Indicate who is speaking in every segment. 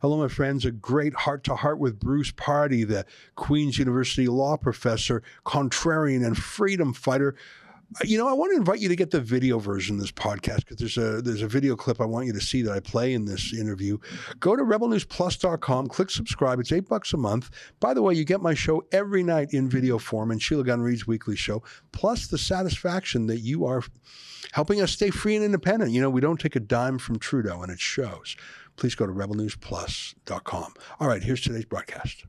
Speaker 1: Hello, my friends. A great heart to heart with Bruce Pardy, the Queen's University law professor, contrarian, and freedom fighter. Uh, you know, I want to invite you to get the video version of this podcast because there's a there's a video clip I want you to see that I play in this interview. Go to rebelnewsplus.com, click subscribe. It's eight bucks a month. By the way, you get my show every night in video form and Sheila Gunn Reid's weekly show, plus the satisfaction that you are helping us stay free and independent. You know, we don't take a dime from Trudeau, and it shows. Please go to rebelnewsplus.com. All right, here's today's broadcast.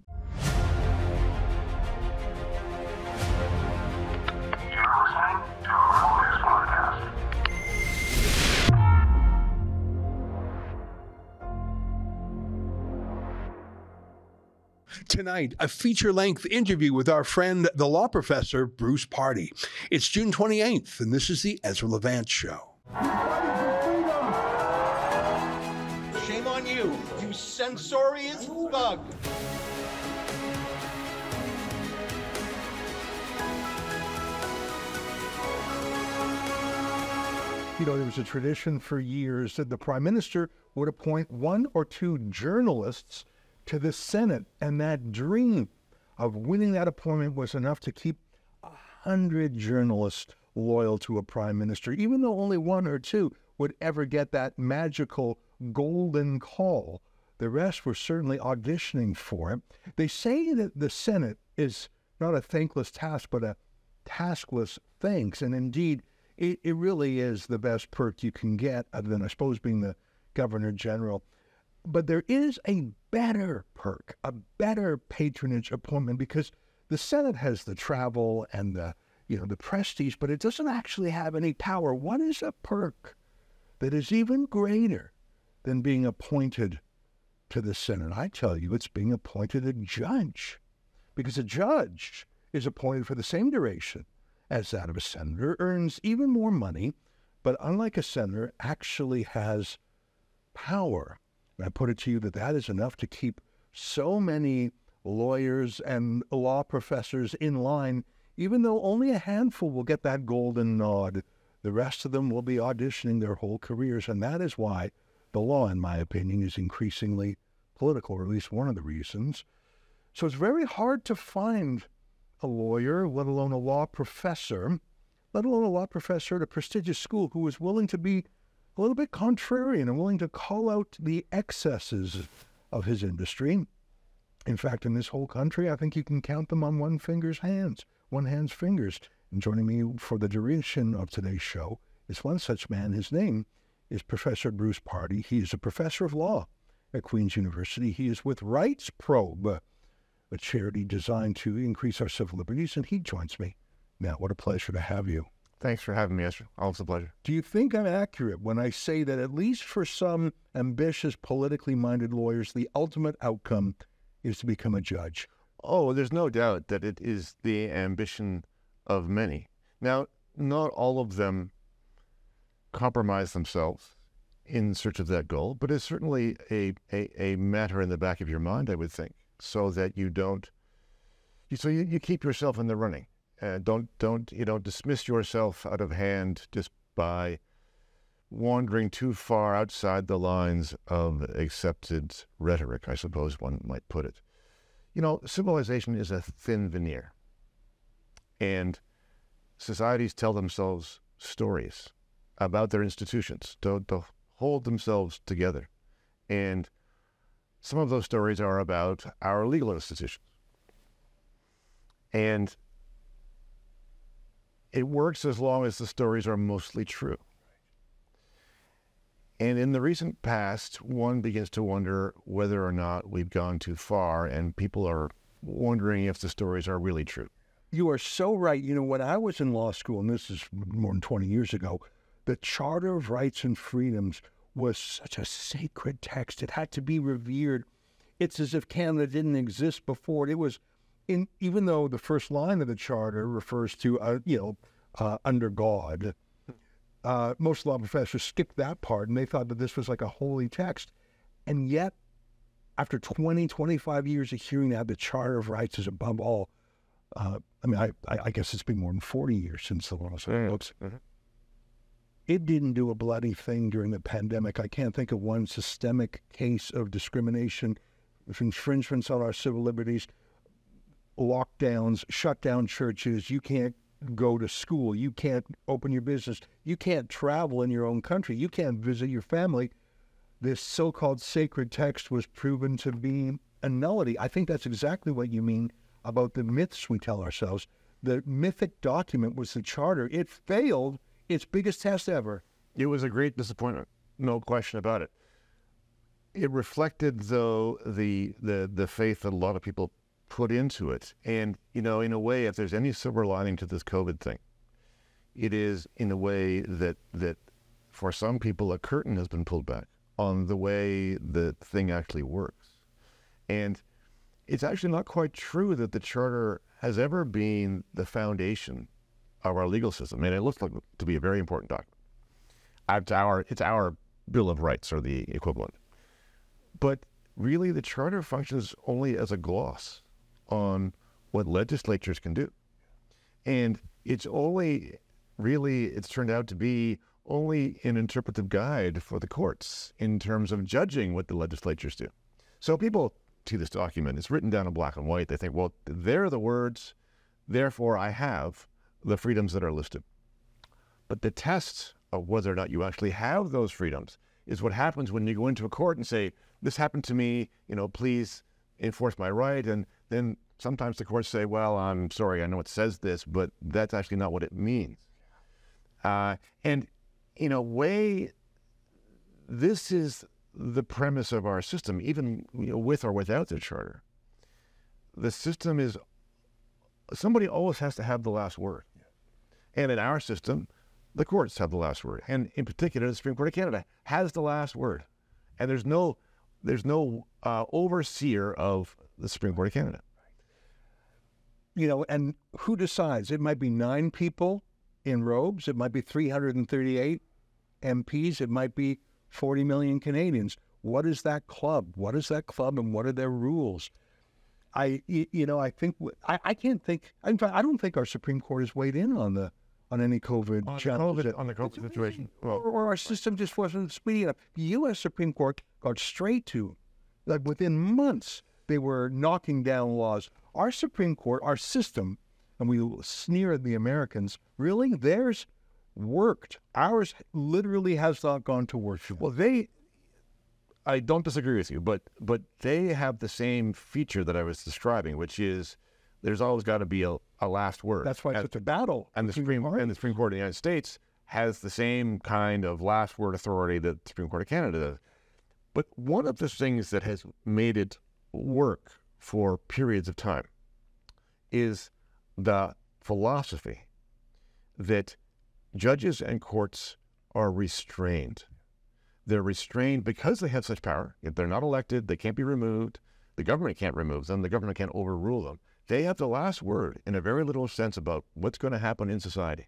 Speaker 1: Tonight, a feature length interview with our friend, the law professor, Bruce Pardy. It's June 28th, and this is the Ezra Levant Show.
Speaker 2: Censorious thug.
Speaker 3: You know, there was a tradition for years that the prime minister would appoint one or two journalists to the Senate, and that dream of winning that appointment was enough to keep a hundred journalists loyal to a prime minister, even though only one or two would ever get that magical golden call. The rest were certainly auditioning for it. They say that the Senate is not a thankless task, but a taskless thanks. And indeed, it, it really is the best perk you can get, other than, I suppose, being the governor general. But there is a better perk, a better patronage appointment because the Senate has the travel and the you know the prestige, but it doesn't actually have any power. What is a perk that is even greater than being appointed to the Senate? I tell you, it's being appointed a judge, because a judge is appointed for the same duration as that of a senator, earns even more money, but unlike a senator, actually has power. And I put it to you that that is enough to keep so many lawyers and law professors in line, even though only a handful will get that golden nod. The rest of them will be auditioning their whole careers. And that is why the law, in my opinion, is increasingly political, or at least one of the reasons. So it's very hard to find a lawyer, let alone a law professor, let alone a law professor at a prestigious school who is willing to be a little bit contrarian and willing to call out the excesses of his industry. In fact, in this whole country, I think you can count them on one finger's hands, one hand's fingers. And joining me for the duration of today's show is one such man. His name is Professor Bruce Pardy. He is a professor of law at Queen's University. He is with Rights Probe, a charity designed to increase our civil liberties, and he joins me. Now, what a pleasure to have you.
Speaker 4: Thanks for having me, Ezra. Always a pleasure.
Speaker 3: Do you think I'm accurate when I say that, at least for some ambitious, politically minded lawyers, the ultimate outcome is to become a judge?
Speaker 4: Oh, there's no doubt that it is the ambition of many. Now, not all of them compromise themselves in search of that goal, but it's certainly a, a, a matter in the back of your mind, I would think, so that you don't, so you, you keep yourself in the running. Uh, don't don't you know dismiss yourself out of hand just by wandering too far outside the lines of accepted rhetoric, I suppose one might put it. You know, civilization is a thin veneer, and societies tell themselves stories about their institutions to, to hold themselves together, and some of those stories are about our legal institutions. And it works as long as the stories are mostly true. And in the recent past, one begins to wonder whether or not we've gone too far, and people are wondering if the stories are really true.
Speaker 3: You are so right. You know, when I was in law school, and this is more than 20 years ago, the Charter of Rights and Freedoms was such a sacred text. It had to be revered. It's as if Canada didn't exist before. It was in, even though the first line of the charter refers to, uh, you know, uh, under God, uh, most law professors skipped that part and they thought that this was like a holy text. And yet, after 20, 25 years of hearing that, the Charter of Rights is above all. Uh, I mean, I, I, guess it's been more than 40 years since the law
Speaker 4: mm-hmm. books. Mm-hmm.
Speaker 3: It didn't do a bloody thing during the pandemic. I can't think of one systemic case of discrimination, infringements on our civil liberties, lockdowns, shut down churches. You can't go to school. You can't open your business. You can't travel in your own country. You can't visit your family. This so called sacred text was proven to be a nullity. I think that's exactly what you mean about the myths we tell ourselves. The mythic document was the charter. It failed its biggest test ever.
Speaker 4: It was a great disappointment, no question about it. It reflected, though, the the the faith that a lot of people put into it. And you know, in a way, if there's any silver lining to this COVID thing, it is in a way that that for some people a curtain has been pulled back on the way the thing actually works. And it's actually not quite true that the charter has ever been the foundation of our legal system. And it looks like to be a very important document. It's our, it's our Bill of Rights or the equivalent. But really, the charter functions only as a gloss on what legislatures can do. And it's only really, it's turned out to be only an interpretive guide for the courts in terms of judging what the legislatures do. So people see this document, it's written down in black and white. They think, well, they're the words, therefore I have the freedoms that are listed. But the test of whether or not you actually have those freedoms is what happens when you go into a court and say, this happened to me, you know, please enforce my right. And then sometimes the courts say, well, I'm sorry, I know it says this, but that's actually not what it means. Uh, and in a way, this is the premise of our system, even you know, with or without the charter. The system is somebody always has to have the last word. And in our system, the courts have the last word. And in particular, the Supreme Court of Canada has the last word. And there's no there's no uh, overseer of the Supreme Court of Canada.
Speaker 3: You know, and who decides? It might be nine people in robes. It might be 338 MPs. It might be 40 million Canadians. What is that club? What is that club and what are their rules? I, you know, I think I, I can't think. In fact, I don't think our Supreme Court has weighed in on the on any COVID
Speaker 4: on
Speaker 3: challenges.
Speaker 4: COVID, on the COVID situation. Well,
Speaker 3: or, or, our system just wasn't speedy enough. The U.S. Supreme Court got straight to, like within months, they were knocking down laws. Our Supreme Court, our system, and we sneer at the Americans. Really, theirs worked. Ours literally has not gone to work.
Speaker 4: Well, they I don't disagree with you, but but they have the same feature that I was describing, which is there's always got to be a, a last word.
Speaker 3: That's why it's such a battle.
Speaker 4: And the Supreme Court. and the Supreme Court of the United States has the same kind of last word authority that the Supreme Court of Canada does. But one of the things that has made it work for periods of time is the philosophy that judges and courts are restrained they're restrained because they have such power. If they're not elected, they can't be removed. The government can't remove them. The government can't overrule them. They have the last word in a very little sense about what's going to happen in society.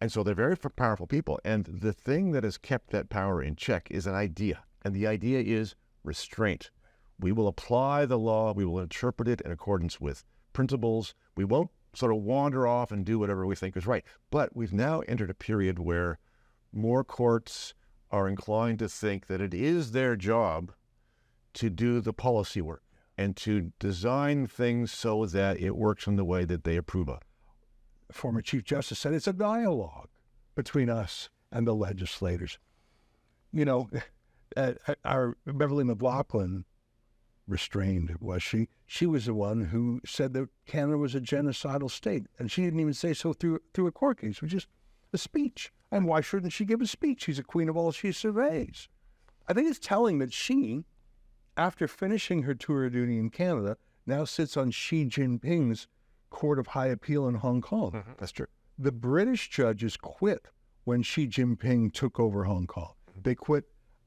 Speaker 4: And so they're very powerful people. And the thing that has kept that power in check is an idea. And the idea is restraint. We will apply the law, we will interpret it in accordance with principles. We won't sort of wander off and do whatever we think is right. But we've now entered a period where more courts, are inclined to think that it is their job to do the policy work and to design things so that it works in the way that they approve of.
Speaker 3: Former Chief Justice said it's a dialogue between us and the legislators. You know, our Beverley McLachlin restrained, was she? She was the one who said that Canada was a genocidal state, and she didn't even say so through through a court case, which is a speech. And why shouldn't she give a speech? She's a queen of all she surveys. I think it's telling that she, after finishing her tour of duty in Canada, now sits on Xi Jinping's Court of High Appeal in Hong Kong.
Speaker 4: Mm-hmm. That's true.
Speaker 3: The British judges quit when Xi Jinping took over Hong Kong. Mm-hmm. They quit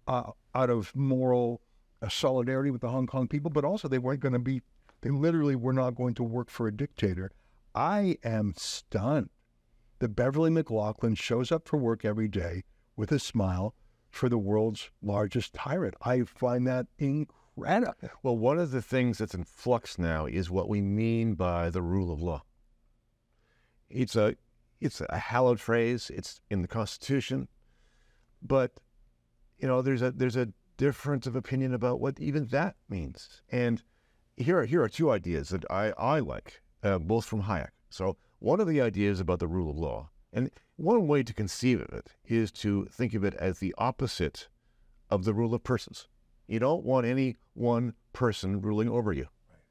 Speaker 3: uh, out of moral uh, solidarity with the Hong Kong people, but also they weren't going to be, they literally were not going to work for a dictator. I am stunned that Beverley McLachlin shows up for work every day with a smile for the world's largest tyrant. I find that incredible.
Speaker 4: Well, one of the things that's in flux now is what we mean by the rule of law. It's a it's a hallowed phrase. It's in the Constitution. but you know, there's a there's a difference of opinion about what even that means. And here are here are two ideas that I I like, uh, both from Hayek. So one of the ideas about the rule of law, and one way to conceive of it is to think of it as the opposite of the rule of persons. You don't want any one person ruling over you,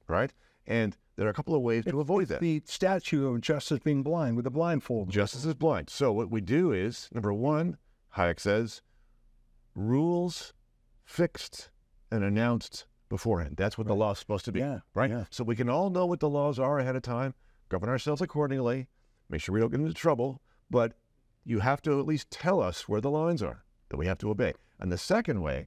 Speaker 4: right? And there are a couple of ways to avoid that.
Speaker 3: The statue of justice being blind with a blindfold.
Speaker 4: Justice is blind. So what we do is number one, Hayek says, rules fixed and announced beforehand. That's what the law is supposed to be.
Speaker 3: Yeah,
Speaker 4: Right?
Speaker 3: yeah.
Speaker 4: So we can all know what the laws are ahead of time, govern ourselves accordingly, make sure we don't get into trouble, but you have to at least tell us where the lines are that we have to obey. And the second way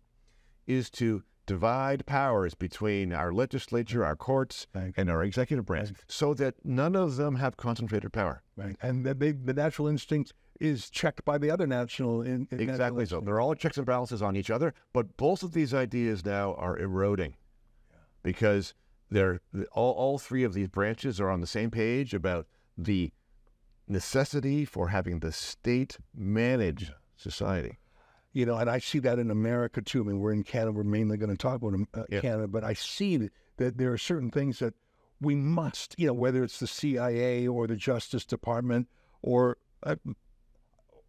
Speaker 4: is to divide powers between our legislature, our courts, and our executive branch so that none of them have concentrated power.
Speaker 3: Right. And the, the, the natural instinct is checked by the other national. In, in
Speaker 4: Exactly so. They're all checks and balances on each other, but both of these ideas now are eroding because they're all, all three of these branches are on the same page about the necessity for having the state manage society.
Speaker 3: You know, and I see that in America too. I mean, we're in Canada. We're mainly going to talk about um, uh,
Speaker 4: Yeah.
Speaker 3: Canada, but I see that, there are certain things that we must, you know, whether it's the CIA or the Justice Department or uh,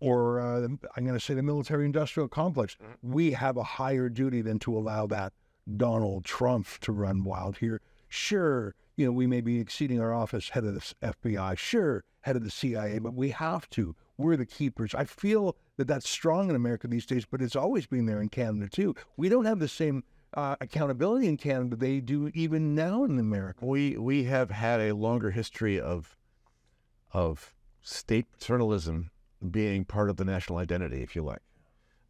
Speaker 3: or uh, I'm going to say the military-industrial complex, we have a higher duty than to allow that Donald Trump to run wild here. Sure, you know, we may be exceeding our office, head of the FBI, sure, head of the CIA, but we have to. We're the keepers. I feel that that's strong in America these days, but it's always been there in Canada too. We don't have the same uh, accountability in Canada they do even now in America.
Speaker 4: We we have had a longer history of of state paternalism being part of the national identity, if you like.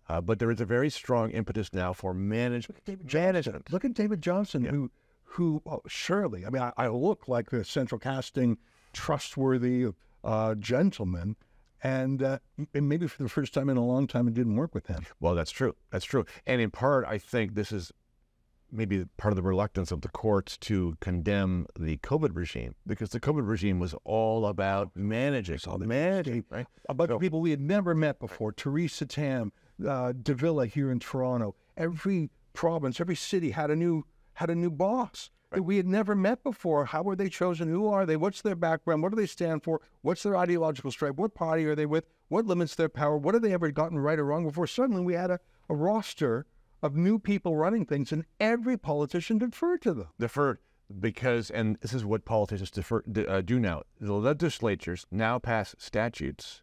Speaker 4: Uh, but there is a very strong impetus now for management. Management.
Speaker 3: Look at David Johnston, who, who oh, surely, I mean, I, I look like the central casting, trustworthy uh, gentleman, and, uh, and maybe for the first time in a long time, it didn't work with him.
Speaker 4: Well, that's true. That's true. And in part, I think this is maybe part of the reluctance of the courts to condemn the COVID regime because the COVID regime was all about managing, all managing, right?
Speaker 3: A bunch
Speaker 4: So-
Speaker 3: of people we had never met before, Theresa Tam, uh, de Villa here in Toronto. Every province, every city had a new had a new boss that we had never met before. How were they chosen? Who are they? What's their background? What do they stand for? What's their ideological stripe? What party are they with? What limits their power? What have they ever gotten right or wrong before? Suddenly we had a, a roster of new people running things, and every politician deferred to them.
Speaker 4: deferred because, and this is what politicians defer, uh, do now. The legislatures now pass statutes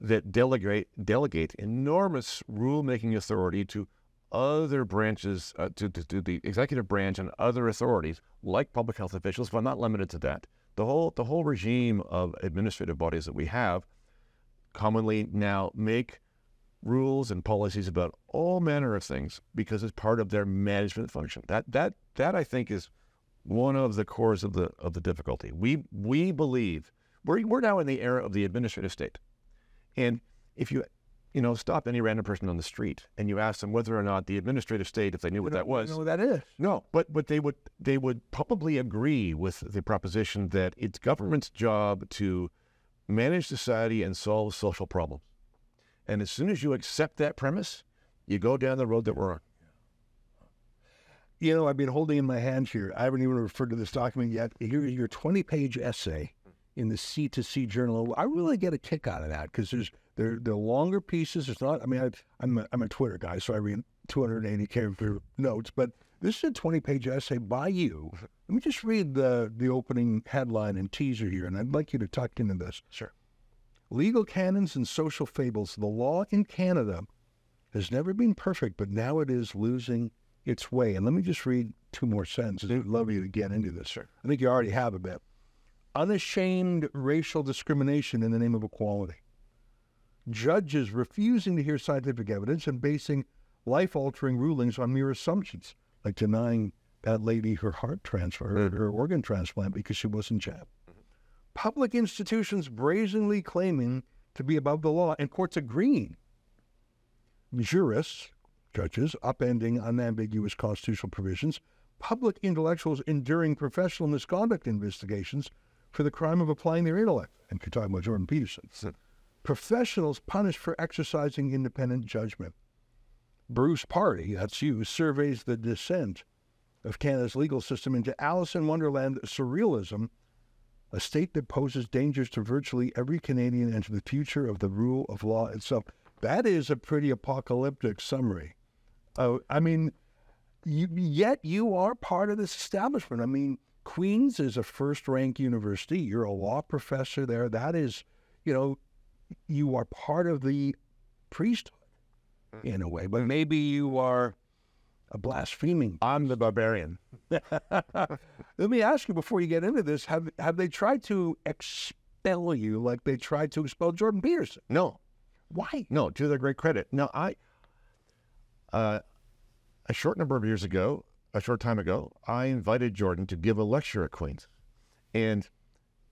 Speaker 4: that delegate delegate enormous rulemaking authority to other branches, uh, to, to, to the executive branch and other authorities, like public health officials, but not limited to that. The whole the whole regime of administrative bodies that we have commonly now make rules and policies about all manner of things because it's part of their management function. That that that I think is one of the cores of the of the difficulty. We we believe we're we're now in the era of the administrative state, and if you you know stop any random person on the street and you ask them whether or not the administrative state, if they knew what that was,
Speaker 3: know what that is?
Speaker 4: no, but but they would they would probably agree with the proposition that it's government's job to manage society and solve social problems. And as soon as you accept that premise, you go down the road that we're on.
Speaker 3: You know, I've been holding in my hand here. I haven't even referred to this document yet. Here is your 20 page essay in the C2C journal. I really get a kick out of that because there's they're, they're longer pieces. It's not, I mean, I, I'm, a, I'm a Twitter guy, so I read 280 character notes, but this is a 20 page essay by you. Let me just read the, the opening headline and teaser here, and I'd like you to tuck into this.
Speaker 4: Sure.
Speaker 3: Legal canons and social fables. The law in Canada has never been perfect, but now it is losing its way. And let me just read two more sentences. I'd love you to get into this.
Speaker 4: Sure.
Speaker 3: I think you already have a bit. Unashamed racial discrimination in the name of equality. Judges refusing to hear scientific evidence and basing life altering rulings on mere assumptions, like denying that lady her heart transfer, her, mm-hmm. her organ transplant because she wasn't jabbed. Public institutions brazenly claiming to be above the law and courts agreeing. Jurists, judges, upending unambiguous constitutional provisions. Public intellectuals enduring professional misconduct investigations for the crime of applying their intellect. And you're talking about Jordan Peterson. professionals punished for exercising independent judgment. Bruce Pardy, that's you, surveys the descent of Canada's legal system into Alice in Wonderland surrealism, a state that poses dangers to virtually every Canadian and to the future of the rule of law itself. That is a pretty apocalyptic summary. Uh, I mean, you, yet you are part of this establishment. I mean, Queens is a first rank university. You're a law professor there. That is, you know, you are part of the priesthood in a way, but maybe you are a blaspheming.
Speaker 4: I'm the barbarian.
Speaker 3: Let me ask you before you get into this: Have have they tried to expel you like they tried to expel Jordan Peterson?
Speaker 4: No,
Speaker 3: Why?
Speaker 4: no, to their great credit. No, I, uh, a short number of years ago, a short time ago, I invited Jordan to give a lecture at Queen's. And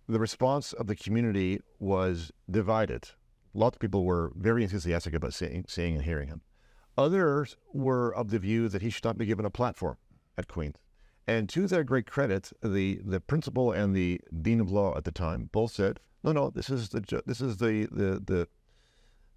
Speaker 4: the response of the community was divided. Lots of people were very enthusiastic about seeing, seeing and hearing him. Others were of the view that he should not be given a platform at Queen's. And to their great credit, the, the principal and the dean of law at the time both said, "No, no, this is the this is the the the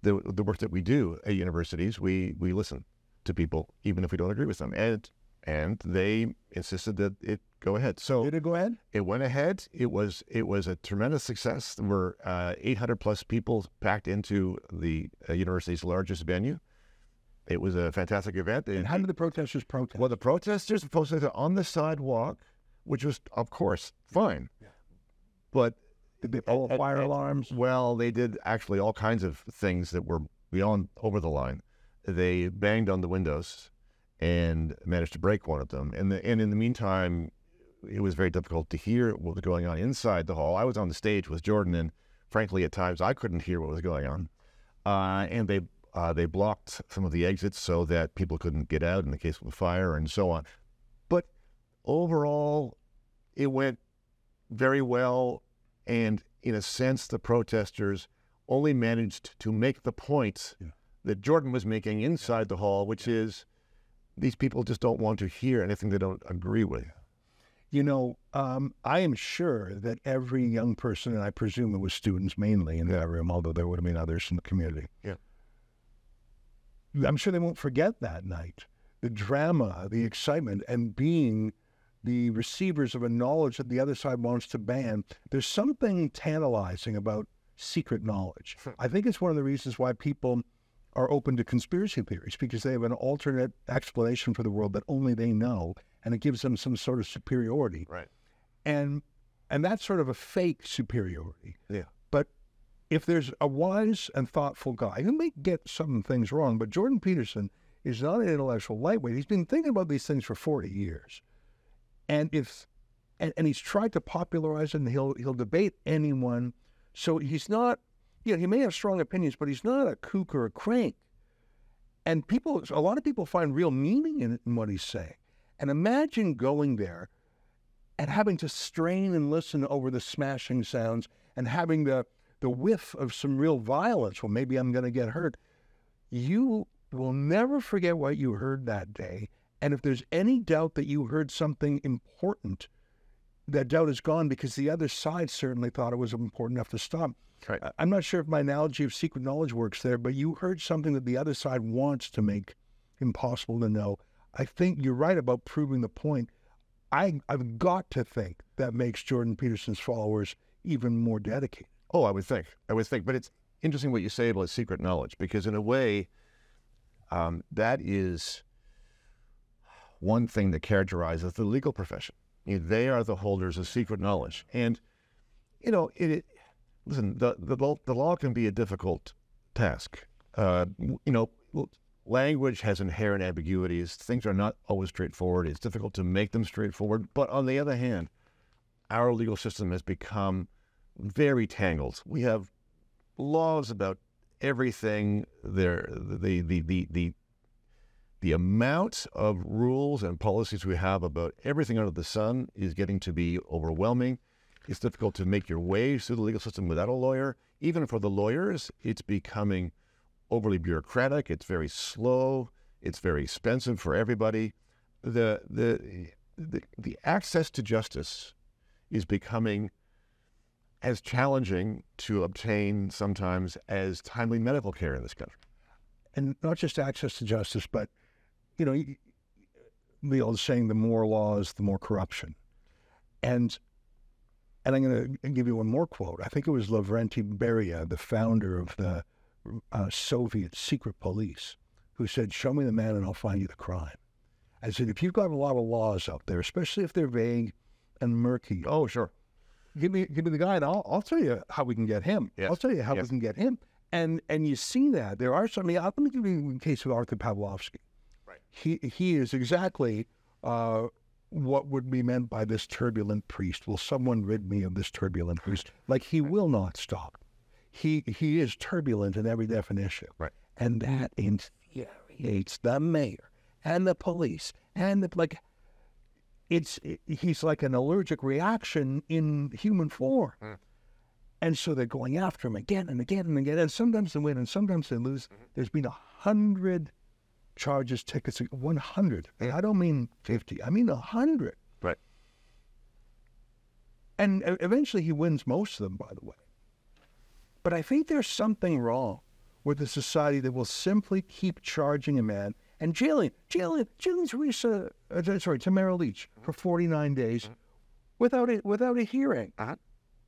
Speaker 4: the, the work that we do at universities. We we listen to people even if we don't agree with them." And and they insisted that it go ahead. So
Speaker 3: Did it go ahead?
Speaker 4: it went ahead. It was it was a tremendous success. There were uh, 800 plus people packed into the uh, university's largest venue. It was a fantastic event.
Speaker 3: And how did the protesters protest?
Speaker 4: well, the protesters protested on the sidewalk, which was, of course, fine. But
Speaker 3: did they follow
Speaker 4: at-
Speaker 3: fire
Speaker 4: at-
Speaker 3: alarms?
Speaker 4: well, they did actually all kinds of things that were beyond over the line. They banged on the windows and managed to break one of them. And the, and in the meantime, it was very difficult to hear what was going on inside the hall. I was on the stage with Jordan, and frankly, at times I couldn't hear what was going on. Uh, and they uh, they blocked some of the exits so that people couldn't get out in the case of a fire and so on. But overall, it went very well. And in a sense, the protesters only managed to make the point
Speaker 3: Yeah.
Speaker 4: that Jordan was making inside the hall, which is these people just don't want to hear anything they don't agree with.
Speaker 3: You know, um, I am sure that every young person, and I presume it was students mainly in that room, although there would have been others in the community.
Speaker 4: Yeah.
Speaker 3: I'm sure they won't forget that night. The drama, the excitement, and being the receivers of a knowledge that the other side wants to ban. There's something tantalizing about secret knowledge. I think it's one of the reasons why people are open to conspiracy theories because they have an alternate explanation for the world that only they know, and it gives them some sort of superiority.
Speaker 4: Right.
Speaker 3: And and that's sort of a fake superiority.
Speaker 4: Yeah.
Speaker 3: But if there's a wise and thoughtful guy who may get some things wrong, but Jordan Peterson is not an intellectual lightweight. He's been thinking about these things for 40 years. And if and, and he's tried to popularize it and he'll he'll debate anyone. So he's not you know, he may have strong opinions, but he's not a kook or a crank. And people a lot of people find real meaning in, in what he's saying. And imagine going there and having to strain and listen over the smashing sounds and having the the whiff of some real violence. Well, maybe I'm going to get hurt. You will never forget what you heard that day. And if there's any doubt that you heard something important, that doubt is gone because the other side certainly thought it was important enough to stop.
Speaker 4: Right.
Speaker 3: I'm not sure if my analogy of secret knowledge works there, but you heard something that the other side wants to make impossible to know. I think you're right about proving the point. I, I've got to think that makes Jordan Peterson's followers even more dedicated.
Speaker 4: Oh, I would think. I would think. But it's interesting what you say about secret knowledge, because in a way, um, that is one thing that characterizes the legal profession. You know, they are the holders of secret knowledge. And, you know, it, it listen, the, the, law- the law can be a difficult task. Uh, you know, language has inherent ambiguities. Things are not always straightforward. It's difficult to make them straightforward. But on the other hand, our legal system has become very tangled. We have laws about everything. There, the the the the the amount of rules and policies we have about everything under the sun is getting to be overwhelming. It's difficult to make your way through the legal system without a lawyer. Even for the lawyers, it's becoming overly bureaucratic. It's very slow. It's very expensive for everybody. The the the, the access to justice is becoming as challenging to obtain sometimes as timely medical care in this country.
Speaker 3: and not just access to justice, but you know, the old saying, "The more laws, the more corruption." And and I'm going to give you one more quote. I think it was Lavrenti Beria, the founder of the uh, Soviet secret police, who said, "Show me the man, and I'll find you the crime." I said, if you've got a lot of laws out there, especially if they're vague and murky,
Speaker 4: Oh, sure.
Speaker 3: give me give me the guy and I'll I'll tell you how we can get him.
Speaker 4: Yes.
Speaker 3: I'll tell you how
Speaker 4: Yes.
Speaker 3: we can get him. And and you see that there are some. I mean, let me give you a case of Artur
Speaker 4: Pawlowski.
Speaker 3: He he is exactly uh, what would be meant by this turbulent priest. Will someone rid me of this turbulent priest? Like he will not stop. He he is turbulent in every definition.
Speaker 4: Right.
Speaker 3: And that infuriates the mayor and the police and the like it's he's like an allergic reaction in human form. And so they're going after him again and again and again. And sometimes they win and sometimes they lose. There's been a hundred charges, tickets, one hundred. And I don't mean fifty. I mean a hundred.
Speaker 4: Right.
Speaker 3: And eventually he wins most of them, by the way. But I think there's something wrong with a society that will simply keep charging a man and jailing, jailing, jailing Teresa, uh, sorry, Tamara Lich for 49 days without a, without a hearing.
Speaker 4: Uh-huh.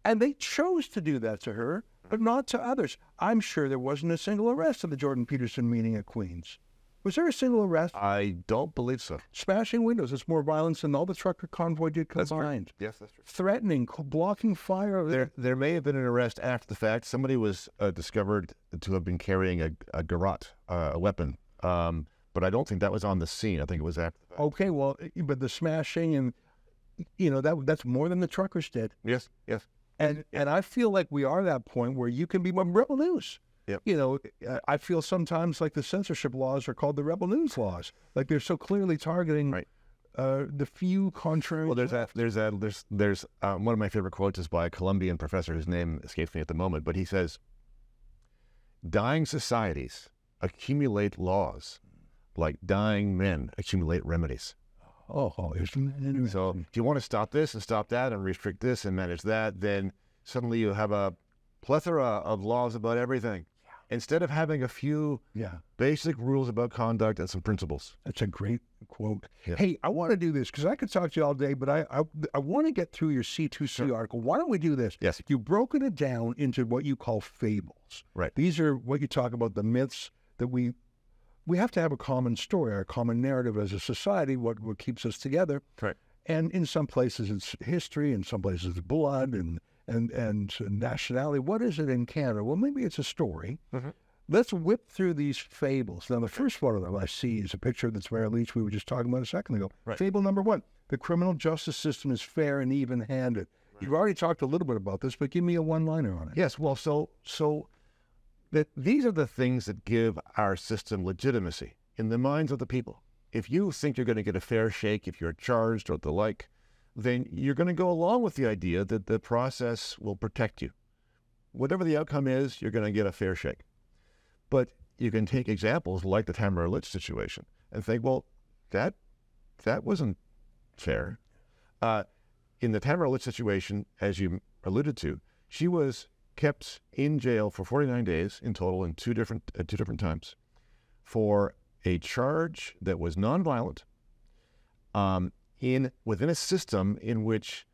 Speaker 3: And they chose to do that to her, but not to others. I'm sure there wasn't a single arrest at the Jordan Peterson meeting at Queens. Was there a single arrest?
Speaker 4: I don't believe so.
Speaker 3: Smashing windows. It's more violence than all the trucker convoy did
Speaker 4: That's
Speaker 3: combined.
Speaker 4: Yes, that's true.
Speaker 3: Threatening, blocking fire.
Speaker 4: There, there may have been an arrest after the fact. Somebody was uh, discovered to have been carrying a, a garrote, uh, a weapon. Um, but I don't think that was on the scene. I think it was after the fact.
Speaker 3: Okay, well, but the smashing and you know that that's more than the truckers did.
Speaker 4: Yes, yes.
Speaker 3: And and I feel like we are that point where you can be rebel news.
Speaker 4: Yep.
Speaker 3: You know, I feel sometimes like the censorship laws are called the rebel news laws. Like they're so clearly targeting
Speaker 4: Right.
Speaker 3: uh, the few contrary.
Speaker 4: Well, there's that. There's that. There's there's um, one of my favorite quotes is by a Colombian professor whose name escapes me at the moment, but he says, "Dying societies accumulate laws, like dying men accumulate remedies."
Speaker 3: Oh, oh isn't?
Speaker 4: So if you want to stop this and stop that and restrict this and manage that, then suddenly you have a plethora of laws about everything. Instead of having a few
Speaker 3: yeah,
Speaker 4: basic rules about conduct and some principles.
Speaker 3: that's a great quote.
Speaker 4: Yeah.
Speaker 3: Hey, I want to do this because I could talk to you all day, but I I, I want to get through your C2C article. Why don't we do this?
Speaker 4: Yes.
Speaker 3: You've broken it down into what you call fables.
Speaker 4: Right.
Speaker 3: These are what you talk about the myths that we we have to have a common story, our common narrative as a society, what what keeps us together.
Speaker 4: Right.
Speaker 3: And in some places it's history, in some places it's blood and and and nationality. What is it in Canada? Well, maybe it's a story.
Speaker 4: Mhm.
Speaker 3: Let's whip through these fables. Now, the first one of them I see is a picture that's Mary Leach we were just talking about a second ago.
Speaker 4: Right.
Speaker 3: Fable number one: the criminal justice system is fair and even-handed. You've already talked a little bit about this, but give me a one-liner on it.
Speaker 4: Yes, well, so so that these are the things that give our system legitimacy in the minds of the people. If you think you're going to get a fair shake if you're charged or the like, then you're going to go along with the idea that the process will protect you. Whatever the outcome is, you're going to get a fair shake. But you can take examples like the Tamara Lich situation and think, well, that that wasn't fair. Uh, in the Tamara Lich situation, as you alluded to, she was kept in jail for 49 days in total in two different at two different times for a charge that was nonviolent um, in within a system in which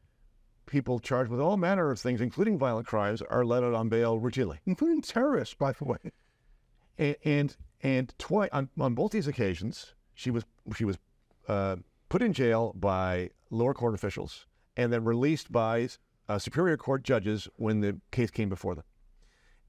Speaker 4: people charged with all manner of things, including violent crimes, are let out on bail routinely.
Speaker 3: including terrorists, by the way.
Speaker 4: And and, and twice on, on both these occasions, she was she was uh, put in jail by lower court officials and then released by uh, superior court judges when the case came before them.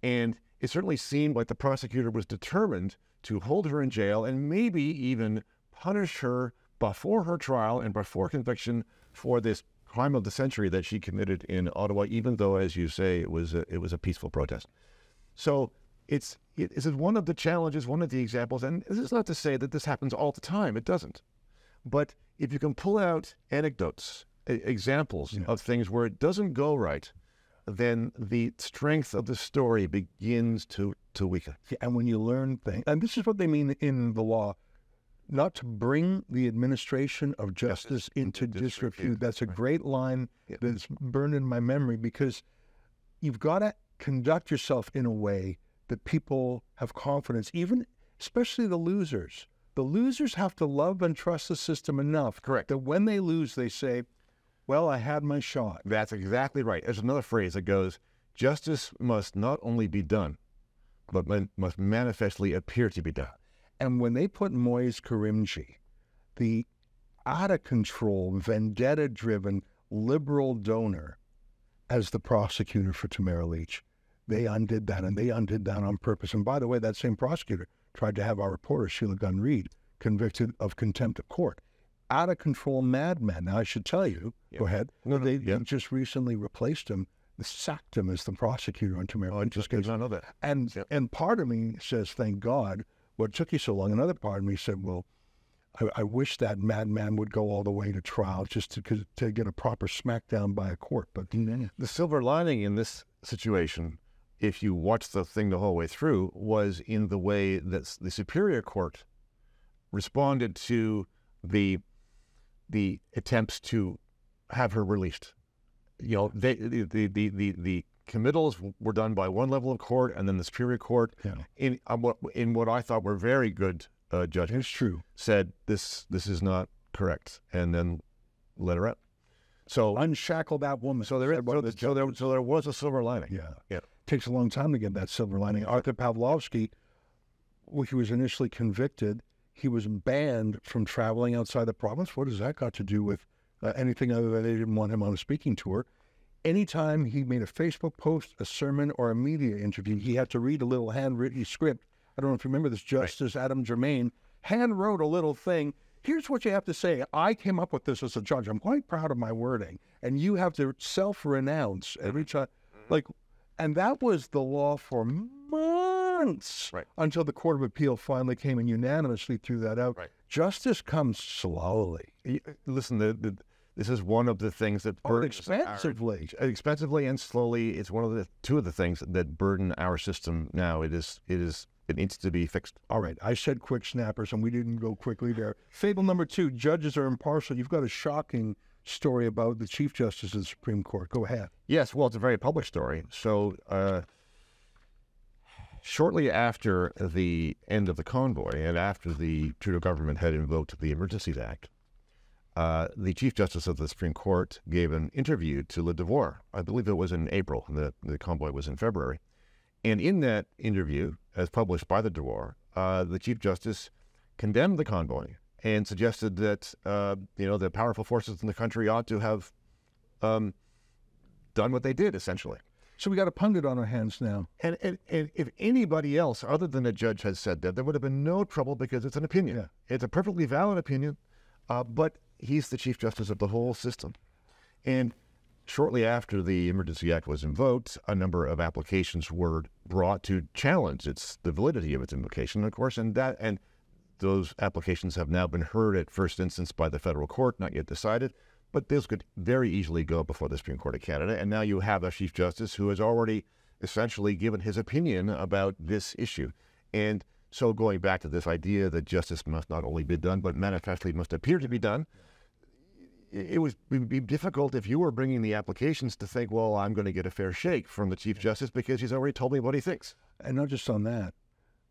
Speaker 4: And it certainly seemed like the prosecutor was determined to hold her in jail and maybe even punish her before her trial and before conviction for this crime of the century that she committed in Ottawa, even though, as you say, it was a, it was a peaceful protest. So it's it is one of the challenges, one of the examples, and this is not to say that this happens all the time. It doesn't. But if you can pull out anecdotes, e- examples of things where it doesn't go right, then the strength of the story begins to to weaken.
Speaker 3: Yeah, And when you learn things, and this is what they mean in the law, not to bring the administration of justice into
Speaker 4: disrepute.
Speaker 3: That's a great line that's burned in my memory because you've got to conduct yourself in a way that people have confidence, even especially the losers. The losers have to love and trust the system enough
Speaker 4: Correct.
Speaker 3: that when they lose, they say, Well, I had my shot.
Speaker 4: That's exactly right. There's another phrase that goes, justice must not only be done, but must manifestly appear to be done.
Speaker 3: And when they put Moiz Karimjee, the out of control, vendetta driven liberal donor, as the prosecutor for Tamara Lich, they undid that and they undid that on purpose. And by the way, that same prosecutor tried to have our reporter, Sheila Gunn Reid, convicted of contempt of court. Out of control madman. Now, I should tell you, go ahead,
Speaker 4: No, no,
Speaker 3: they
Speaker 4: yeah.
Speaker 3: just recently replaced him, sacked him as the prosecutor on Tamara
Speaker 4: Oh, I
Speaker 3: Lich's
Speaker 4: just
Speaker 3: case.
Speaker 4: not know that.
Speaker 3: And
Speaker 4: Yep.
Speaker 3: and part of me says, thank God, what took you so long? Another part of me said, well, I, I wish that madman would go all the way to trial just to to get a proper smackdown by a court. But mm,
Speaker 4: The silver lining in this situation, if you watch the thing the whole way through, was in the way that the Superior Court responded to the the attempts to have her released. You know, they, the, the, the, the, the committals were done by one level of court, and then the Superior Court,
Speaker 3: Yeah.
Speaker 4: in, um, what, in what I thought were very good uh, judgments,
Speaker 3: it's true.
Speaker 4: said this this is not correct, and then let her out. So
Speaker 3: Unshackle that woman.
Speaker 4: so there, is, so,
Speaker 3: the
Speaker 4: so there, so there was a silver lining.
Speaker 3: Yeah.
Speaker 4: Yeah.
Speaker 3: Takes a long time to get that silver lining. Artur Pawlowski, well, he was initially convicted. He was banned from traveling outside the province. What does that got to do with uh, anything other than they didn't want him on a speaking tour? Anytime he made a Facebook post, a sermon, or a media interview, he had to read a little handwritten script. I don't know if you remember this. Justice Adam Germain hand wrote a little thing. Here's what you have to say. I came up with this as a judge. I'm quite proud of my wording. And you have to self renounce every mm-hmm. time. Like, and that was the law for months
Speaker 4: Right.
Speaker 3: until the Court of Appeal finally came and unanimously threw that out.
Speaker 4: Right.
Speaker 3: Justice comes slowly,
Speaker 4: Listen, the, the, this is one of the things that
Speaker 3: oh,
Speaker 4: burdens our-
Speaker 3: expensively.
Speaker 4: expensively and slowly. It's one of the two of the things that burden our system now. It is it is it needs to be fixed.
Speaker 3: All right, I said quick snappers, and we didn't go quickly there. Fable number two: judges are impartial. You've got a shocking story about the Chief Justice of the Supreme Court. Go ahead.
Speaker 4: Yes, well, it's a very public story. So, uh, shortly after the end of the convoy and after the Trudeau government had invoked the Emergencies Act, uh, the Chief Justice of the Supreme Court gave an interview to Le Devoir. I believe it was in April. The, the convoy was in February. And in that interview, as published by the Devoir, uh, the Chief Justice condemned the convoy and suggested that uh, you know the powerful forces in the country ought to have um, done what they did essentially.
Speaker 3: So we got a pundit on our hands now.
Speaker 4: And, and, and if anybody else other than a judge had said that, there would have been no trouble because it's an opinion.
Speaker 3: Yeah.
Speaker 4: It's a perfectly valid opinion, uh, but he's the Chief Justice of the whole system. And shortly after the Emergency Act was invoked, a number of applications were brought to challenge its the validity of its invocation, of course, and that and those applications have now been heard at first instance by the federal court, not yet decided. But this could very easily go before the Supreme Court of Canada. And now you have a Chief Justice who has already essentially given his opinion about this issue. And so going back to this idea that justice must not only be done, but manifestly must appear to be done, it was be difficult if you were bringing the applications to think, well, I'm going to get a fair shake from the Chief Justice because he's already told me what he thinks.
Speaker 3: And not just on that,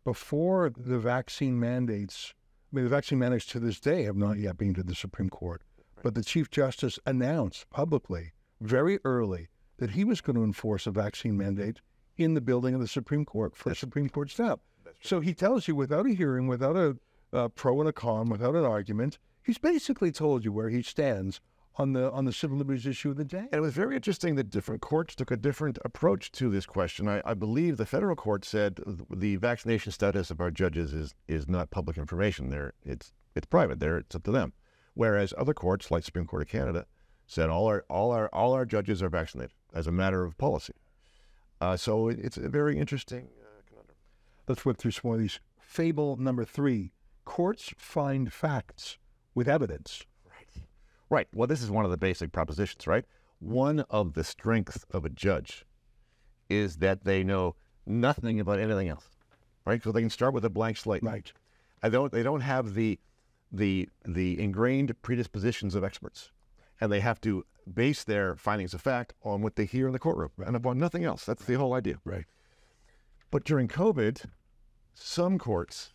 Speaker 3: before the vaccine mandates, I mean, the vaccine mandates to this day have not yet been to the Supreme Court. But the Chief Justice announced publicly, very early, that he was going to enforce a vaccine mandate in the building of the Supreme Court for Supreme Court staff. So he tells you without a hearing, without a uh, pro and a con, without an argument, he's basically told you where he stands on the on the civil liberties issue of the day.
Speaker 4: And it was very interesting that different courts took a different approach to this question. I, I believe the federal court said the vaccination status of our judges is, is not public information. They're, it's it's private. There, it's up to them. Whereas other courts, like Supreme Court of Canada, said all our all our all our judges are vaccinated as a matter of policy. Uh, so it, it's a very interesting uh, conundrum.
Speaker 3: Let's whip through some of these. Fable number three: courts find facts with evidence.
Speaker 4: Right. Right. Well, this is one of the basic propositions, right? One of the strengths of a judge is that they know nothing about anything else, right? So they can start with a blank slate.
Speaker 3: Right.
Speaker 4: I don't. They don't have the the the ingrained predispositions of experts, and they have to base their findings of fact on what they hear in the courtroom and upon nothing else. That's the whole idea.
Speaker 1: Right.
Speaker 4: But during COVID, some courts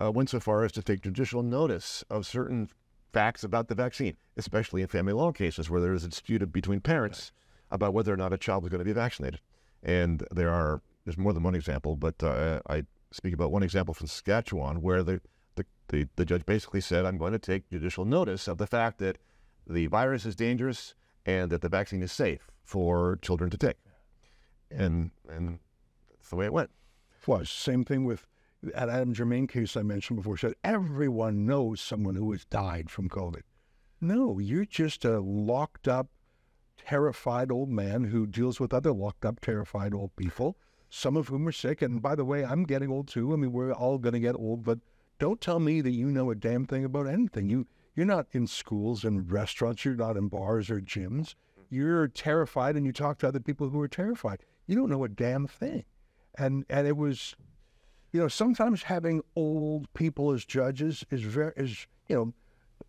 Speaker 4: uh, went so far as to take judicial notice of certain facts about the vaccine, especially in family law cases where there is a dispute between parents about whether or not a child was going to be vaccinated. And there are there's more than one example, but uh, I speak about one example from Saskatchewan where the, the, the, the judge basically said, I'm going to take judicial notice of the fact that the virus is dangerous and that the vaccine is safe for children to take. And, and that's the way it went.
Speaker 3: was. Same thing with that Adam Germain case I mentioned before. Said everyone knows someone who has died from COVID. No, you're just a locked up, terrified old man who deals with other locked up, terrified old people, some of whom are sick. And by the way, I'm getting old too. I mean, we're all going to get old, but don't tell me that you know a damn thing about anything. You you're not in schools and restaurants. You're not in bars or gyms. You're terrified, and you talk to other people who are terrified. You don't know a damn thing. And and it was you know, sometimes having old people as judges is very is you know,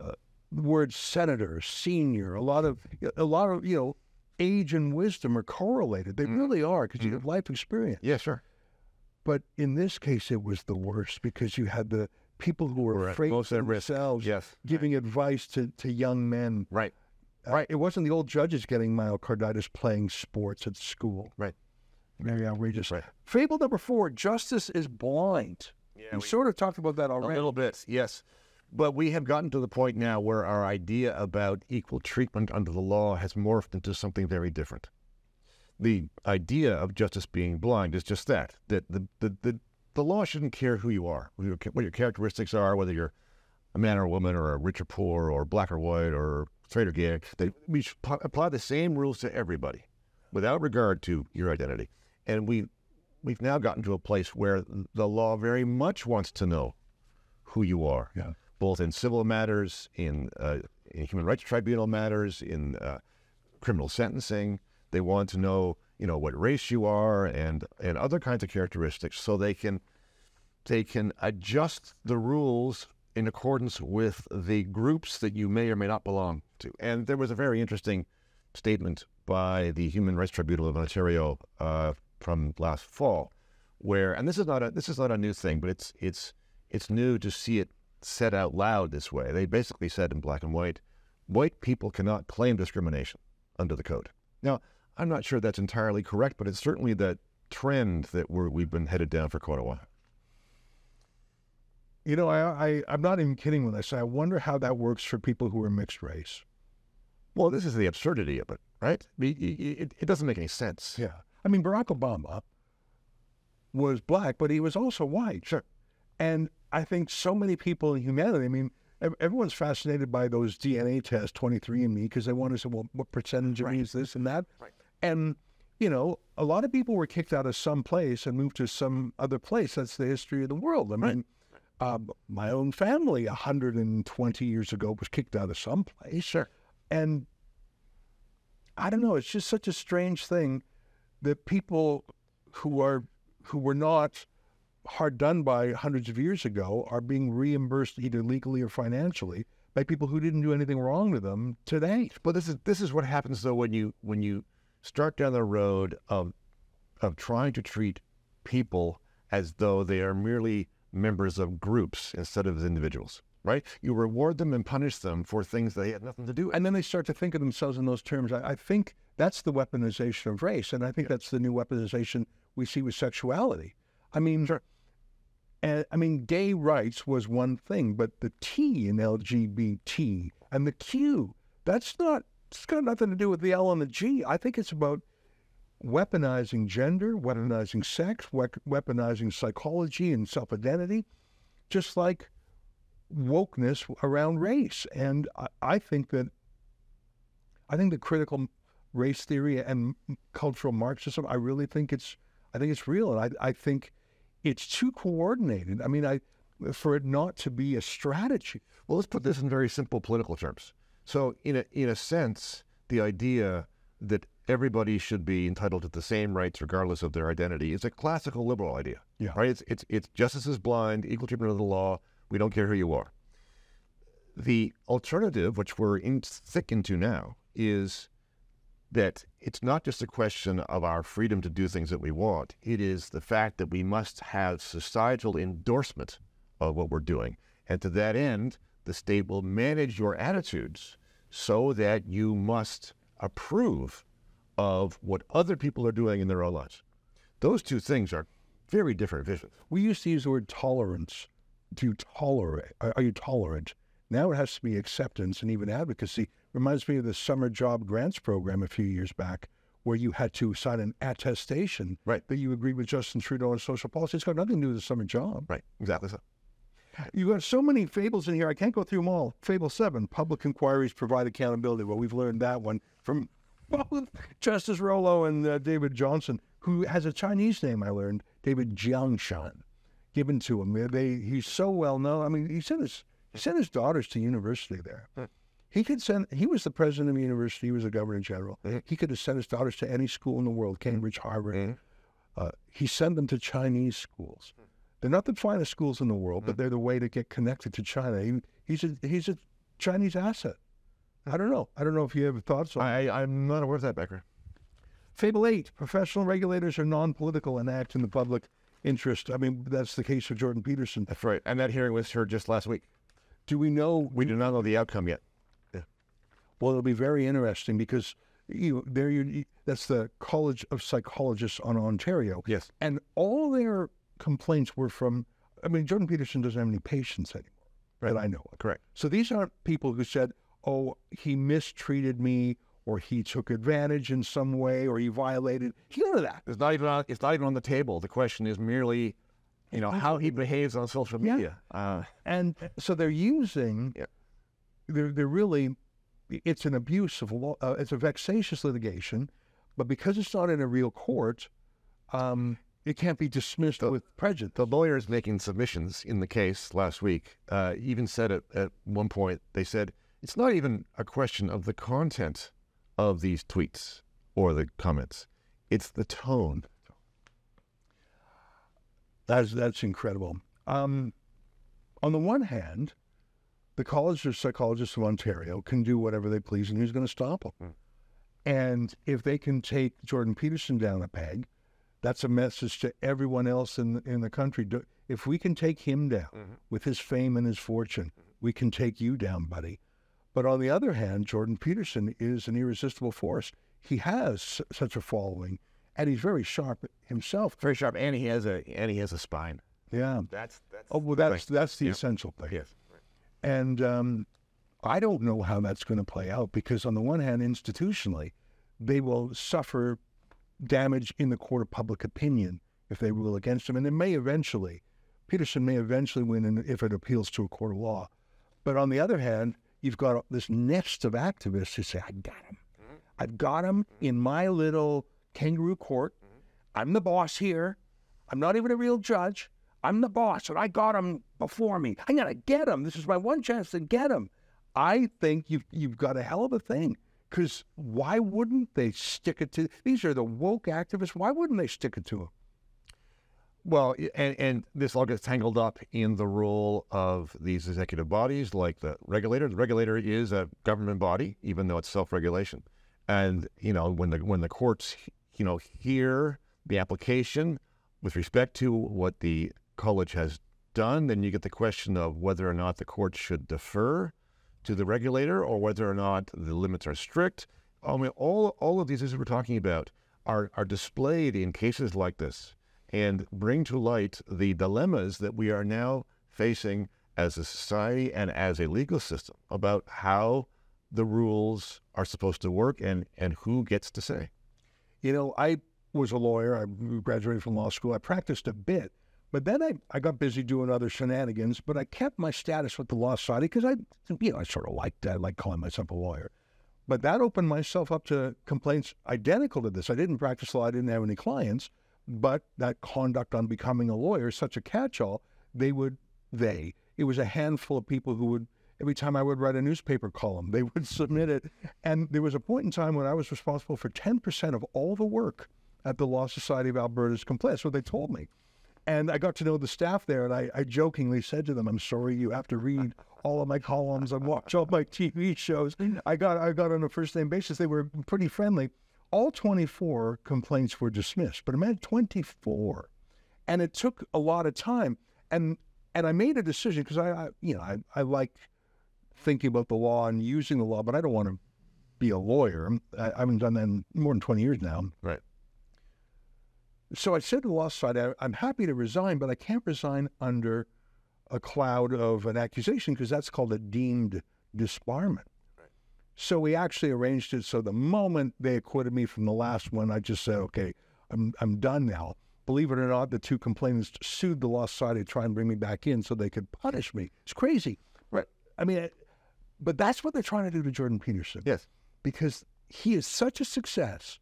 Speaker 3: uh, the word senator, senior, a lot of a lot of you know, age and wisdom are correlated. They really are because you have life experience.
Speaker 4: Yeah, sure.
Speaker 3: But in this case, it was the worst because you had the people who were
Speaker 4: Correct.
Speaker 3: afraid
Speaker 4: Most
Speaker 3: of themselves
Speaker 4: Yes.
Speaker 3: giving advice to, to young men.
Speaker 4: Right.
Speaker 3: Uh, It wasn't the old judges getting myocarditis playing sports at school.
Speaker 4: Right.
Speaker 3: Very outrageous.
Speaker 4: Right.
Speaker 3: Fable number four: Justice is blind.
Speaker 4: Yeah,
Speaker 3: we,
Speaker 4: we-
Speaker 3: sort of talked about that already.
Speaker 4: A little bit, yes. But we have gotten to the point now where our idea about equal treatment under the law has morphed into something very different. The idea of justice being blind is just that, that the, the, the, the law shouldn't care who you are, who your, what your characteristics are, whether you're a man or a woman or a rich or poor or black or white or straight or gay. That we should po- apply the same rules to everybody without regard to your identity. And we, we've now gotten to a place where the law very much wants to know who you are,
Speaker 3: Yeah.
Speaker 4: both in civil matters, in, uh, in human rights tribunal matters, in uh, criminal sentencing. They want to know, you know, what race you are and and other kinds of characteristics, so they can they can adjust the rules in accordance with the groups that you may or may not belong to. And there was a very interesting statement by the Human Rights Tribunal of Ontario uh, from last fall, where and this is not a this is not a new thing, but it's it's it's new to see it said out loud this way. They basically said in black and white, white people cannot claim discrimination under the code. Now, I'm not sure that's entirely correct, but it's certainly the trend that we're, we've been headed down for quite a while.
Speaker 3: You know, I, I I'm not even kidding when I say I wonder how that works for people who are mixed race.
Speaker 4: Well, this is the absurdity of it, right? I mean, It, it, it doesn't make any sense.
Speaker 3: Yeah. I mean, Barack Obama was black, but he was also white.
Speaker 4: Sure.
Speaker 3: And I think so many people in humanity, I mean, everyone's fascinated by those DNA tests, 23andMe, because they want to say, well, what percentage of me is this and that?
Speaker 4: Right.
Speaker 3: And, you know, a lot of people were kicked out of some place and moved to some other place. That's the history of the world. I mean, um, my own family 120 years ago was kicked out of some place.
Speaker 4: Sure.
Speaker 3: And I don't know, it's just such a strange thing that people who are who were not hard done by hundreds of years ago are being reimbursed either legally or financially by people who didn't do anything wrong to them today.
Speaker 4: But this is this is what happens though when you when you start down the road of of trying to treat people as though they are merely members of groups instead of as individuals. Right? You reward them and punish them for things they had nothing to do with.
Speaker 3: And then they start to think of themselves in those terms. I, I think that's the weaponization of race, and I think that's the new weaponization we see with sexuality. I mean, and, I mean, gay rights was one thing, but the T in LGBT and the Q, that's not. It's got nothing to do with the L and the G. I think it's about weaponizing gender, weaponizing sex, weaponizing psychology and self identity, just like wokeness around race. And I, I think that I think the critical race theory and cultural Marxism, I really think it's I think it's real. And I, I think it's too coordinated. I mean, I for it not to be a strategy.
Speaker 4: Well, let's put this in very simple political terms. So, in a in a sense, the idea that everybody should be entitled to the same rights regardless of their identity is a classical liberal idea.
Speaker 3: Yeah.
Speaker 4: Right? It's it's it's justice is blind, equal treatment of the law. We don't care who you are. The alternative, which we're in thick into now, is that it's not just a question of our freedom to do things that we want. It is the fact that we must have societal endorsement of what we're doing. And to that end, the state will manage your attitudes so that you must approve of what other people are doing in their own lives. Those two things are very different visions.
Speaker 3: We used to use the word tolerance. Do you tolerate? Are, are you tolerant? Now it has to be acceptance and even advocacy. Reminds me of the summer job grants program a few years back, where you had to sign an attestation
Speaker 4: Right.
Speaker 3: that you agreed with Justin Trudeau on social policy. It's got nothing to do with the summer job.
Speaker 4: Right, exactly so.
Speaker 3: You got so many fables in here. I can't go through them all. Fable seven: public inquiries provide accountability. Well, we've learned that one from both Justice Rouleau and uh, David Johnston, who has a Chinese name. I learned David Jiangshan, given to him. They, he's so well known. I mean, he sent his he sent his daughters to university there. Hmm. He could send. He was the president of the university. He was the governor general. Hmm. He could have sent his daughters to any school in the world, hmm. Cambridge, Harvard. Uh, he sent them to Chinese schools. They're not the finest schools in the world, but they're the way to get connected to China. He, he's a he's a Chinese asset. I don't know. I don't know if you have thoughts on.
Speaker 4: I, I'm not aware of that, Becker.
Speaker 3: Fable eight: professional regulators are non-political and act in the public interest. I mean, that's the case for Jordan Peterson.
Speaker 4: That's right. And that hearing was heard just last week.
Speaker 3: Do we know?
Speaker 4: We do not know the outcome yet. Yeah.
Speaker 3: Well, it'll be very interesting because you know, there you that's the College of Psychologists on Ontario.
Speaker 4: Yes.
Speaker 3: And all their complaints were from. I mean, Jordan Peterson doesn't have any patients anymore that I know of.
Speaker 4: Correct.
Speaker 3: So these aren't people who said, "Oh, he mistreated me." Or he took advantage in some way, or he violated. None of that.
Speaker 4: It's not even on, it's not even on the table. The question is merely, you know, how he behaves on social
Speaker 3: Yeah.
Speaker 4: media. Uh,
Speaker 3: And so they're using,
Speaker 4: Yeah.
Speaker 3: they're, they're really, it's an abuse of law, uh, it's a vexatious litigation, but because it's not in a real court, um, it can't be dismissed with prejudice.
Speaker 4: the lawyers making submissions in the case last week uh, even said it at one point. They said it's not even a question of the content of these tweets or the comments; it's the tone.
Speaker 3: That's, that's incredible. Um, on the one hand, the College of Psychologists of Ontario can do whatever they please, and who's going to stop them? Hmm. And if they can take Jordan Peterson down a peg, that's a message to everyone else in the, in the country. If we can take him down mm-hmm. with his fame and his fortune, mm-hmm. we can take you down, buddy. But on the other hand, Jordan Peterson is an irresistible force. He has s- such a following, and he's very sharp himself.
Speaker 4: Very sharp, and he has a and he has a spine.
Speaker 3: Yeah.
Speaker 4: That's that's
Speaker 3: Oh well, that's that's the
Speaker 4: Yep.
Speaker 3: essential thing.
Speaker 4: yes.
Speaker 3: And um, I don't know how that's going to play out because, on the one hand, institutionally, they will suffer damage in the court of public opinion if they rule against him, and it may eventually, Peterson may eventually win in, if it appeals to a court of law. But on the other hand, you've got this nest of activists who say, "I got him. Mm-hmm. I've got him mm-hmm. in my little kangaroo court. Mm-hmm. I'm the boss here. I'm not even a real judge. I'm the boss, and I got him before me. I'm gonna get him. This is my one chance to get him. I think you've you've got a hell of a thing. Because why wouldn't they stick it to? These are the woke activists. Why wouldn't they stick it to him?
Speaker 4: Well, and, and this all gets tangled up in the role of these executive bodies, like the regulator. The regulator is a government body, even though it's self-regulation. And you know, when the when the courts, you know, hear the application with respect to what the college has done, then you get the question of whether or not the court should defer to the regulator or whether or not the limits are strict. I mean, all all of these issues we're talking about are are displayed in cases like this and bring to light the dilemmas that we are now facing as a society and as a legal system about how the rules are supposed to work and and who gets to say.
Speaker 3: You know, I was a lawyer. I graduated from law school. I practiced a bit, but then I, I got busy doing other shenanigans. But I kept my status with the Law Society because I, you know, I sort of liked. I like calling myself a lawyer. But that opened myself up to complaints identical to this. I didn't practice law. I didn't have any clients. But that conduct on becoming a lawyer is such a catch-all. They would, they, it was a handful of people who would, every time I would write a newspaper column, they would submit it. And there was a point in time when I was responsible for 10% of all the work at the Law Society of Alberta's complaint. That's what they told me. And I got to know the staff there, and I, I jokingly said to them, "I'm sorry, you have to read all of my columns and watch all my TV shows." I got I got on a first name basis. They were pretty friendly. All 24 complaints were dismissed, but I meant 24, and it took a lot of time. And and I made a decision because I, I you know I, I like thinking about the law and using the law, but I don't want to be a lawyer. I, I haven't done that in more than 20 years now.
Speaker 4: Right.
Speaker 3: So I said to the law side, I, I'm happy to resign, but I can't resign under a cloud of an accusation because that's called a deemed disbarment. So we actually arranged it so the moment they acquitted me from the last one, I just said, okay, I'm, I'm done now. Believe it or not, the two complainants sued the law society to try and bring me back in so they could punish me. It's crazy.
Speaker 4: Right.
Speaker 3: I mean, but that's what they're trying to do to Jordan Peterson
Speaker 4: Yes.
Speaker 3: because he is such a success.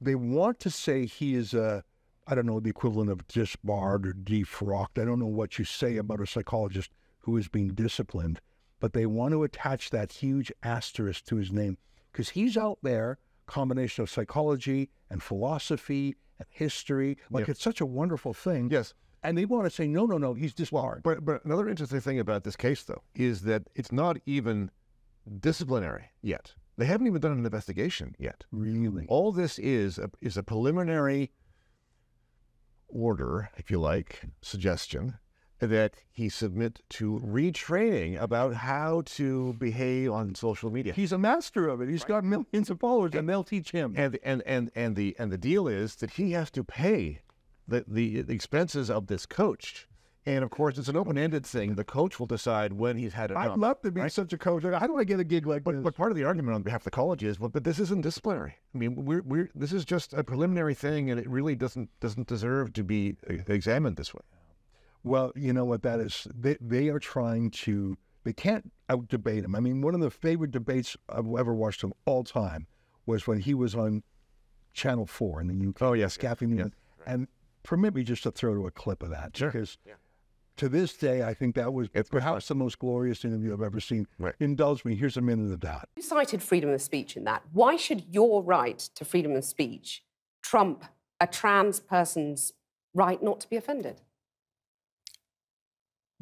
Speaker 3: They want to say he is a, I don't know, the equivalent of disbarred or defrocked. I don't know what you say about a psychologist who is being disciplined, but they want to attach that huge asterisk to his name because he's out there, combination of psychology and philosophy and history. Like
Speaker 4: Yeah.
Speaker 3: it's such a wonderful thing.
Speaker 4: Yes.
Speaker 3: And they want to say, no, no, no, he's disbarred.
Speaker 4: But but another interesting thing about this case, though, is that it's not even disciplinary yet. They haven't even done an investigation yet.
Speaker 3: really?
Speaker 4: All this is a, is a preliminary order, if you like, suggestion that he submit to retraining about how to behave on social media.
Speaker 3: He's a master of it. He's got millions of followers, and they'll teach him.
Speaker 4: and and and and the and the deal is that he has to pay the the, expenses of this coach. And of course, it's an open-ended thing. The coach will decide when he's had enough.
Speaker 3: I'd love to be such a coach. How do I get a gig like
Speaker 4: But,
Speaker 3: this?
Speaker 4: but part of the argument on behalf of the college is, well, but this isn't disciplinary. I mean, we're, we're this is just a preliminary thing, and it really doesn't doesn't deserve to be examined this way.
Speaker 3: Well, you know what that is? They they are trying to. They can't out debate him. I mean, one of the favorite debates I've ever watched of all time was when he was on Channel Four in the UK.
Speaker 4: Oh, yes,
Speaker 3: Cathy Newman. And permit me just to throw to a clip of that
Speaker 4: Sure.
Speaker 3: because to this day I think that was
Speaker 4: It's
Speaker 3: perhaps the most glorious interview I've ever seen.
Speaker 4: Right.
Speaker 3: Indulge me. Here's a minute of that.
Speaker 5: You cited freedom of speech in that. Why should your right to freedom of speech trump a trans person's right not to be offended?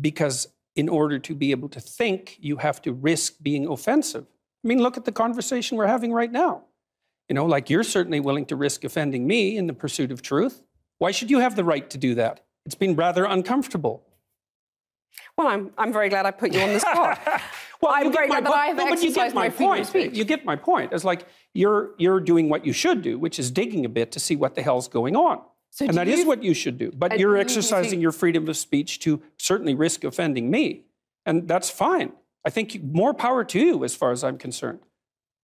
Speaker 6: Because in order to be able to think, you have to risk being offensive. I mean, look at the conversation we're having right now. You know, like you're certainly willing to risk offending me in the pursuit of truth. Why should you have the right to do that? It's been rather uncomfortable.
Speaker 5: Well, I'm, I'm very glad I put you on the spot.
Speaker 6: Well,
Speaker 5: I'm very glad that I have
Speaker 6: no, but you get my
Speaker 5: my
Speaker 6: point.
Speaker 5: speech.
Speaker 6: You get my point. It's like you're you're doing what you should do, which is digging a bit to see what the hell's going on.
Speaker 5: So
Speaker 6: and
Speaker 5: do
Speaker 6: that is
Speaker 5: you-
Speaker 6: what you should do. But
Speaker 5: and
Speaker 6: you're
Speaker 5: do you
Speaker 6: exercising
Speaker 5: think-
Speaker 6: your freedom of speech to certainly risk offending me. And that's fine. I think more power to you as far as I'm concerned.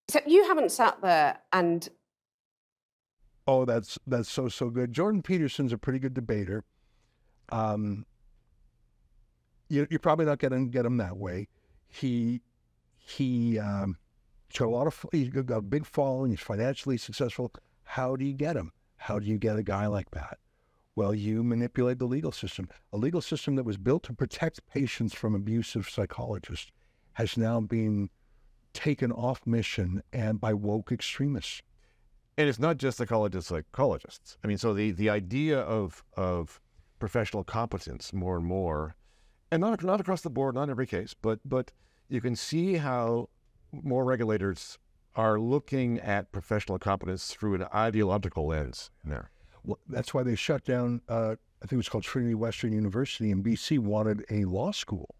Speaker 5: So you haven't sat there and
Speaker 3: Oh, that's that's so so good. Jordan Peterson's a pretty good debater. Um, you, you're probably not going to get him that way. He he um, he's got a lot of he's got a big following. He's financially successful. How do you get him? How do you get a guy like that? Well, you manipulate the legal system. A legal system that was built to protect patients from abusive psychologists has now been taken off mission and by woke extremists.
Speaker 4: And it's not just psychologists, psychologists. I mean, so the, the idea of of professional competence more and more, and not not across the board, not in every case, but but you can see how more regulators are looking at professional competence through an ideological lens there.
Speaker 3: Well, that's why they shut down. Uh, I think it was called Trinity Western University in BC. Wanted a law school,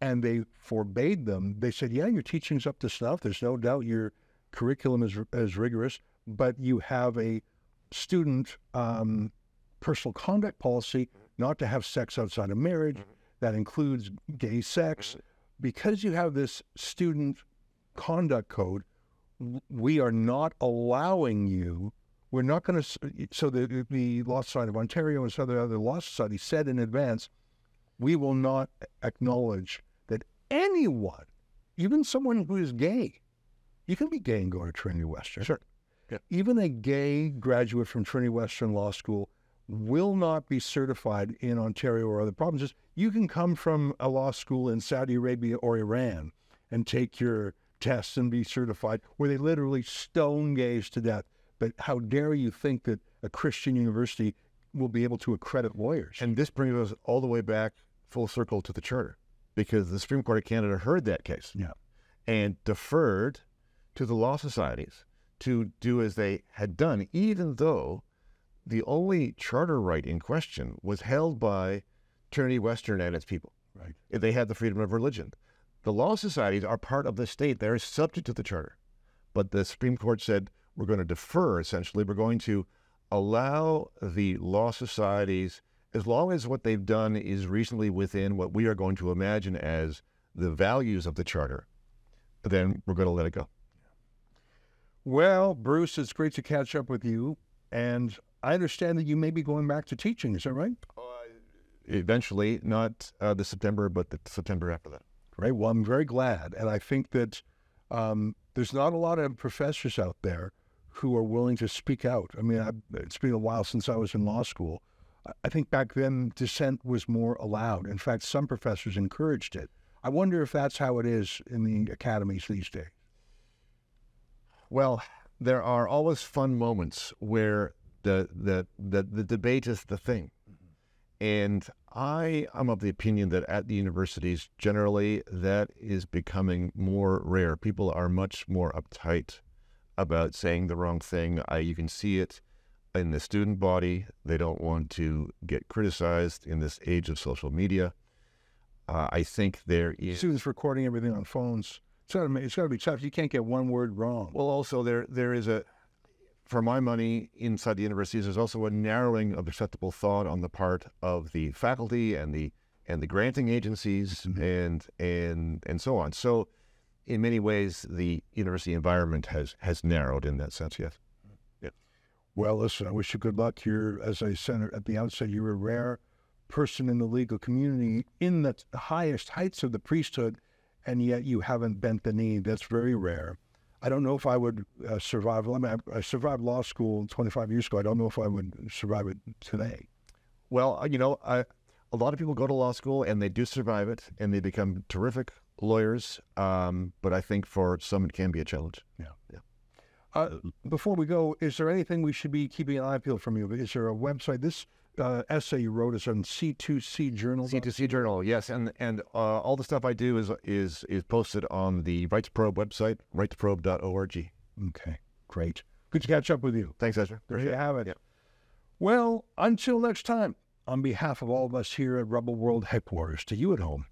Speaker 3: and they forbade them. They said, "Yeah, your teaching's up to snuff. There's no doubt your curriculum is is rigorous, but you have a student um, personal conduct policy not to have sex outside of marriage. That includes gay sex. Because you have this student conduct code, we are not allowing you." we're not going to. So the the Law Society of Ontario and some other other law societies said in advance, we will not acknowledge that anyone, even someone who is gay, you can be gay and go to Trinity Western.
Speaker 4: Sure. Yeah.
Speaker 3: Even a gay graduate from Trinity Western Law School will not be certified in Ontario or other provinces. You can come from a law school in Saudi Arabia or Iran and take your tests and be certified, where they literally stone gays to death. But how dare you think that a Christian university will be able to accredit lawyers.
Speaker 4: And this brings us all the way back full circle to the charter, because the Supreme Court of Canada heard that case
Speaker 3: yeah.
Speaker 4: and deferred to the law societies to do as they had done, even though the only charter right in question was held by Trinity Western and its people.
Speaker 3: Right.
Speaker 4: They had the freedom of religion. The law societies are part of the state. They're subject to the charter. But the Supreme Court said, we're going to defer, essentially. We're going to allow the law societies, as long as what they've done is reasonably within what we are going to imagine as the values of the charter, then we're going to let it go.
Speaker 3: Well, Bruce, it's great to catch up with you. And I understand that you may be going back to teaching. Is that right?
Speaker 4: Eventually, not uh, this September, but the September after that.
Speaker 3: Great. Well, I'm very glad. And I think that um, there's not a lot of professors out there who are willing to speak out. I mean, I, it's been a while since I was in law school. I- I think back then dissent was more allowed. In fact, some professors encouraged it. I wonder if that's how it is in the academies these days.
Speaker 4: Well, there are always fun moments where the the the, the debate is the thing. And I am of the opinion that at the universities, generally, that is becoming more rare. People are much more uptight about saying the wrong thing. I, you can see it in the student body. They don't want to get criticized in this age of social media. Uh, I think there is.
Speaker 3: Students recording everything on phones. It's got to, it's got to be tough. You can't get one word wrong.
Speaker 4: Well, also there there is a, for my money, inside the universities, there's also a narrowing of acceptable thought on the part of the faculty and the and the granting agencies mm-hmm. and and and so on. So, in many ways, the university environment has has narrowed in that sense. Yes. Yeah.
Speaker 3: Well, listen, I wish you good luck. You're, as I said at the outset, you're a rare person in the legal community in the highest heights of the priesthood, and yet you haven't bent the knee. That's very rare. I don't know if I would uh, survive. I mean, I, I survived law school 25 years ago. I don't know if I would survive it today.
Speaker 4: Well, uh, you know, I, a lot of people go to law school and they do survive it and they become terrific lawyers. Um, but I think for some it can be a challenge.
Speaker 3: Uh, before we go, is there anything we should be keeping an eye peeled from you? Is there a website? This uh, essay you wrote is on C2C Journal.
Speaker 4: C2C Journal, yes, and and uh, all the stuff I do is is is posted on the Rights Probe website, rightsprobe.org.
Speaker 3: Okay, great. Good to catch up with you.
Speaker 4: Thanks, Ezra.
Speaker 3: There you have it. Well, until next time, on behalf of all of us here at Rebel World headquarters, to you at home,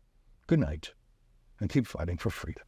Speaker 3: good night and keep fighting for freedom.